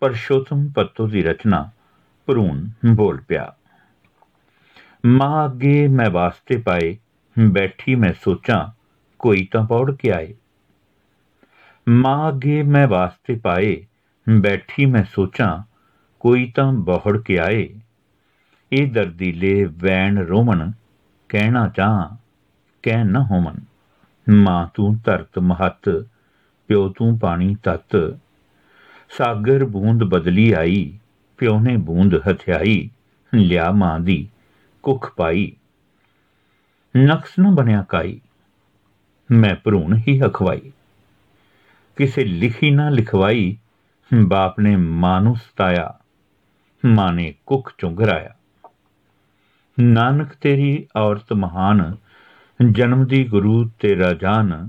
ਪਰਸ਼ੋਤਮ ਪੱਤੋ ਦੀ ਰਚਨਾ, ਭਰੂਣ ਬੋਲ ਪਿਆ। ਮਾਂ ਅੱਗੇ ਮੈਂ ਵਾਸਤੇ ਪਾਏ, ਬੈਠੀ ਮੈਂ ਸੋਚਾਂ, ਕੋਈ ਤਾਂ ਪੌੜ ਕੇ ਆਏ। ਮਾਂ ਅੱਗੇ ਮੈਂ ਵਾਸਤੇ ਪਾਏ, ਬੈਠੀ ਮੈਂ ਸੋਚਾਂ, ਕੋਈ ਤਾਂ ਬਹੜ ਕੇ ਆਏ। ਇਹ ਦਰਦੀਲੇ ਵੈਣ ਰੋਮਨ ਕਹਿਣਾ ਚਾਹਾਂ, ਕਹਿ ਨਾ ਹੋਮਨ ਮਾਂ ਤੂੰ ਧਰਤ ਮਹਤ, ਪਿਓ ਤੂੰ ਪਾਣੀ ਤਤ। ਸਾਗਰ ਬੂੰਦ ਬਦਲੀ ਆਈ ਪਿਓ ਨੇ ਬੂੰਦ ਹਥਿਆਈ, ਲਿਆ ਮਾਂ ਦੀ ਕੁੱਖ ਪਾਈ। ਨਕਸ ਨਾ ਬਣਿਆ ਕਾਈ, ਮੈਂ ਭਰੂਣ ਹੀ ਹਖਵਾਈ ਕਿਸੇ ਲਿਖੀ ਨਾ ਲਿਖਵਾਈ, ਬਾਪ ਨੇ ਮਾਂ ਨੂੰ ਸਤਾਇਆ, ਮਾਂ ਨੇ ਕੁੱਖ ਚੁੰਗਰਾਇਆ ਨਾਨਕ ਤੇਰੀ ਔਰਤ ਮਹਾਨ, ਜਨਮ ਦੀ ਗੁਰੂ ਤੇਰਾ ਜਾਨ,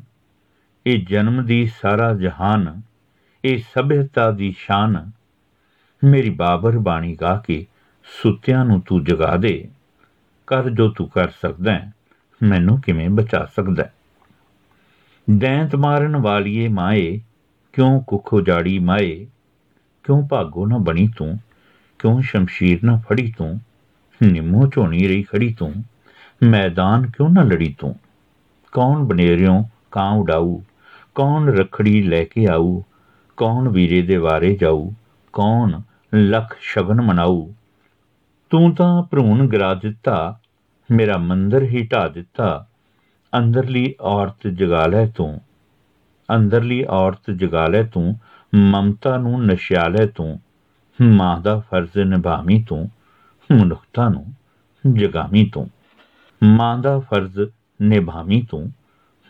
ਇਹ ਜਨਮ ਦੀ ਸਾਰਾ ਜਹਾਨ ਇਹ ਸਭਿਅਤਾ ਦੀ ਸ਼ਾਨ ਮੇਰੀ ਬਾਬਰ ਬਾਣੀ ਗਾ ਕੇ ਸੁੱਤਿਆਂ ਨੂੰ ਤੂੰ ਜਗਾ ਦੇ। ਕਰ ਜੋ ਤੂੰ ਕਰ ਸਕਦਾ ਹੈ, ਮੈਨੂੰ ਕਿਵੇਂ ਬਚਾ ਸਕਦਾ ਹੈ? ਦੈਂਤ ਮਾਰਨ ਵਾਲੀਏ ਮਾਏ ਕਿਉਂ ਕੁੱਖ ਉਜਾੜੀ ਮਾਏ? ਕਿਉਂ ਭਾਗੋ ਨਾ ਬਣੀ ਤੂੰ? ਕਿਉਂ ਸ਼ਮਸ਼ੀਰ ਨਾ ਫੜੀ ਤੂੰ? ਨਿੰਮੋ ਝੋਣੀ ਰਹੀ ਖੜੀ ਤੂੰ? ਮੈਦਾਨ ਕਿਉਂ ਨਾ ਲੜੀ ਤੂੰ? ਕੌਣ ਬਨੇਰਿਓ ਕਾਂ ਉਡਾਊ? ਕੌਣ ਰਖੜੀ ਲੈ ਕੇ ਆਊ? ਕੌਣ ਵੀਰੇ ਦੇ ਵਾਰੇ ਜਾਊ? ਕੌਣ ਲੱਖ ਸ਼ਗਨ ਮਨਾਊ? ਤੂੰ ਤਾਂ ਭਰੂਣ ਗਰਾ ਦਿੱਤਾ, ਮੇਰਾ ਮੰਦਰ ਹੀ ਢਾ ਦਿੱਤਾ। ਅੰਦਰਲੀ ਔਰਤ ਜਗਾ ਲੈ ਤੂੰ। ਅੰਦਰਲੀ ਔਰਤ ਜਗਾ ਲੈ ਤੂੰ, ਮਮਤਾ ਨੂੰ ਨਸ਼ਿਆ ਲੈ ਤੂੰ। ਮਾਂ ਦਾ ਫਰਜ਼ ਨਿਭਾਵੀਂ ਤੂੰ, ਮਨੁੱਖਤਾ ਨੂੰ ਜਗਾਵੀਂ ਤੂੰ। ਮਾਂ ਦਾ ਫਰਜ਼ ਨਿਭਾਵੀਂ ਤੂੰ,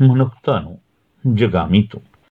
ਮਨੁੱਖਤਾ ਨੂੰ ਜਗਾਵੀਂ ਤੂੰ।